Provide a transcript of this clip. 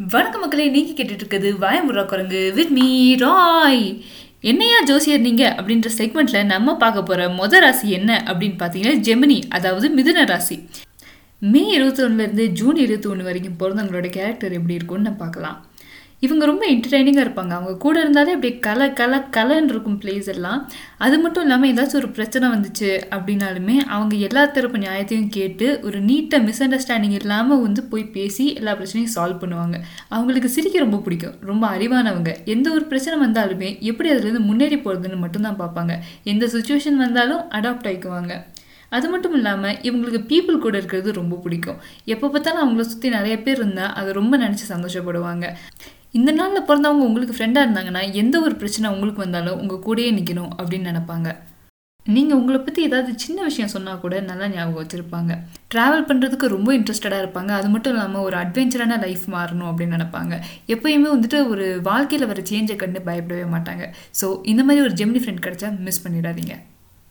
வணக்க மக்களே நீங்கள் கேட்டுட்டு இருக்குது வாயமுறா குரங்கு வித் மீ ராய் என்னையா ஜோசியர் நீங்கள் அப்படின்ற செக்மெண்ட்டில் நம்ம பார்க்க போகிற மொத ராசி என்ன அப்படின்னு பார்த்தீங்கன்னா ஜெமினி அதாவது மிதுன ராசி. மே இருபத்தொன்னுலேருந்து ஜூன் இருபத்தி ஒன்று வரைக்கும் பிறந்தவங்களோட கேரக்டர் எப்படி இருக்கும்னு நம்ம பார்க்கலாம். இவங்க ரொம்ப என்டர்டைனிங்காக இருப்பாங்க. அவங்க கூட இருந்தாலே அப்படியே கல கல கலன்னு இருக்கும் பிளேஸ் எல்லாம். அது மட்டும் இல்லாமல் ஏதாச்சும் ஒரு பிரச்சனை வந்துச்சு அப்படின்னாலுமே அவங்க எல்லா தரப்பு நியாயத்தையும் கேட்டு ஒரு நீட்டாக மிஸ் அண்டர்ஸ்டாண்டிங் இல்லாமல் வந்து போய் பேசி எல்லா பிரச்சனையும் சால்வ் பண்ணுவாங்க. அவங்களுக்கு சிரிக்க ரொம்ப பிடிக்கும். ரொம்ப அறிவானவங்க. எந்த ஒரு பிரச்சனை வந்தாலுமே எப்படி அதுலேருந்து முன்னேறி போகிறதுன்னு மட்டும்தான் பார்ப்பாங்க. எந்த சுச்சுவேஷன் வந்தாலும் அடாப்ட் ஆகிக்குவாங்க அது மட்டும் இல்லாமல் இவங்களுக்கு பீப்புள் கூட இருக்கிறது ரொம்ப பிடிக்கும். எப்போ பார்த்தாலும் அவங்கள சுற்றி நிறைய பேர் இருந்தால் அதை ரொம்ப நினச்சி சந்தோஷப்படுவாங்க. இந்த நாளில் பிறந்தவங்க உங்களுக்கு ஃப்ரெண்டாக இருந்தாங்கன்னா எந்த ஒரு பிரச்சனை உங்களுக்கு வந்தாலும் உங்கள் கூடயே நிற்கணும் அப்படின்னு நினைப்பாங்க. நீங்கள் உங்களை பற்றி ஏதாவது சின்ன விஷயம் சொன்னால் கூட நல்லா ஞாபகம் வச்சுருப்பாங்க. ட்ராவல் பண்ணுறதுக்கு ரொம்ப இன்ட்ரெஸ்டடாக இருப்பாங்க. அது மட்டும் இல்லாமல் ஒரு அட்வென்ச்சரான லைஃப் மாறணும் அப்படின்னு நினைப்பாங்க. எப்பயுமே வந்துட்டு ஒரு வாழ்க்கையில் வர சேஞ்சை கண்டு பயப்படவே மாட்டாங்க. ஸோ இந்த மாதிரி ஒரு ஜெமினி ஃப்ரெண்ட் கிடச்சா மிஸ் பண்ணிடாதீங்க.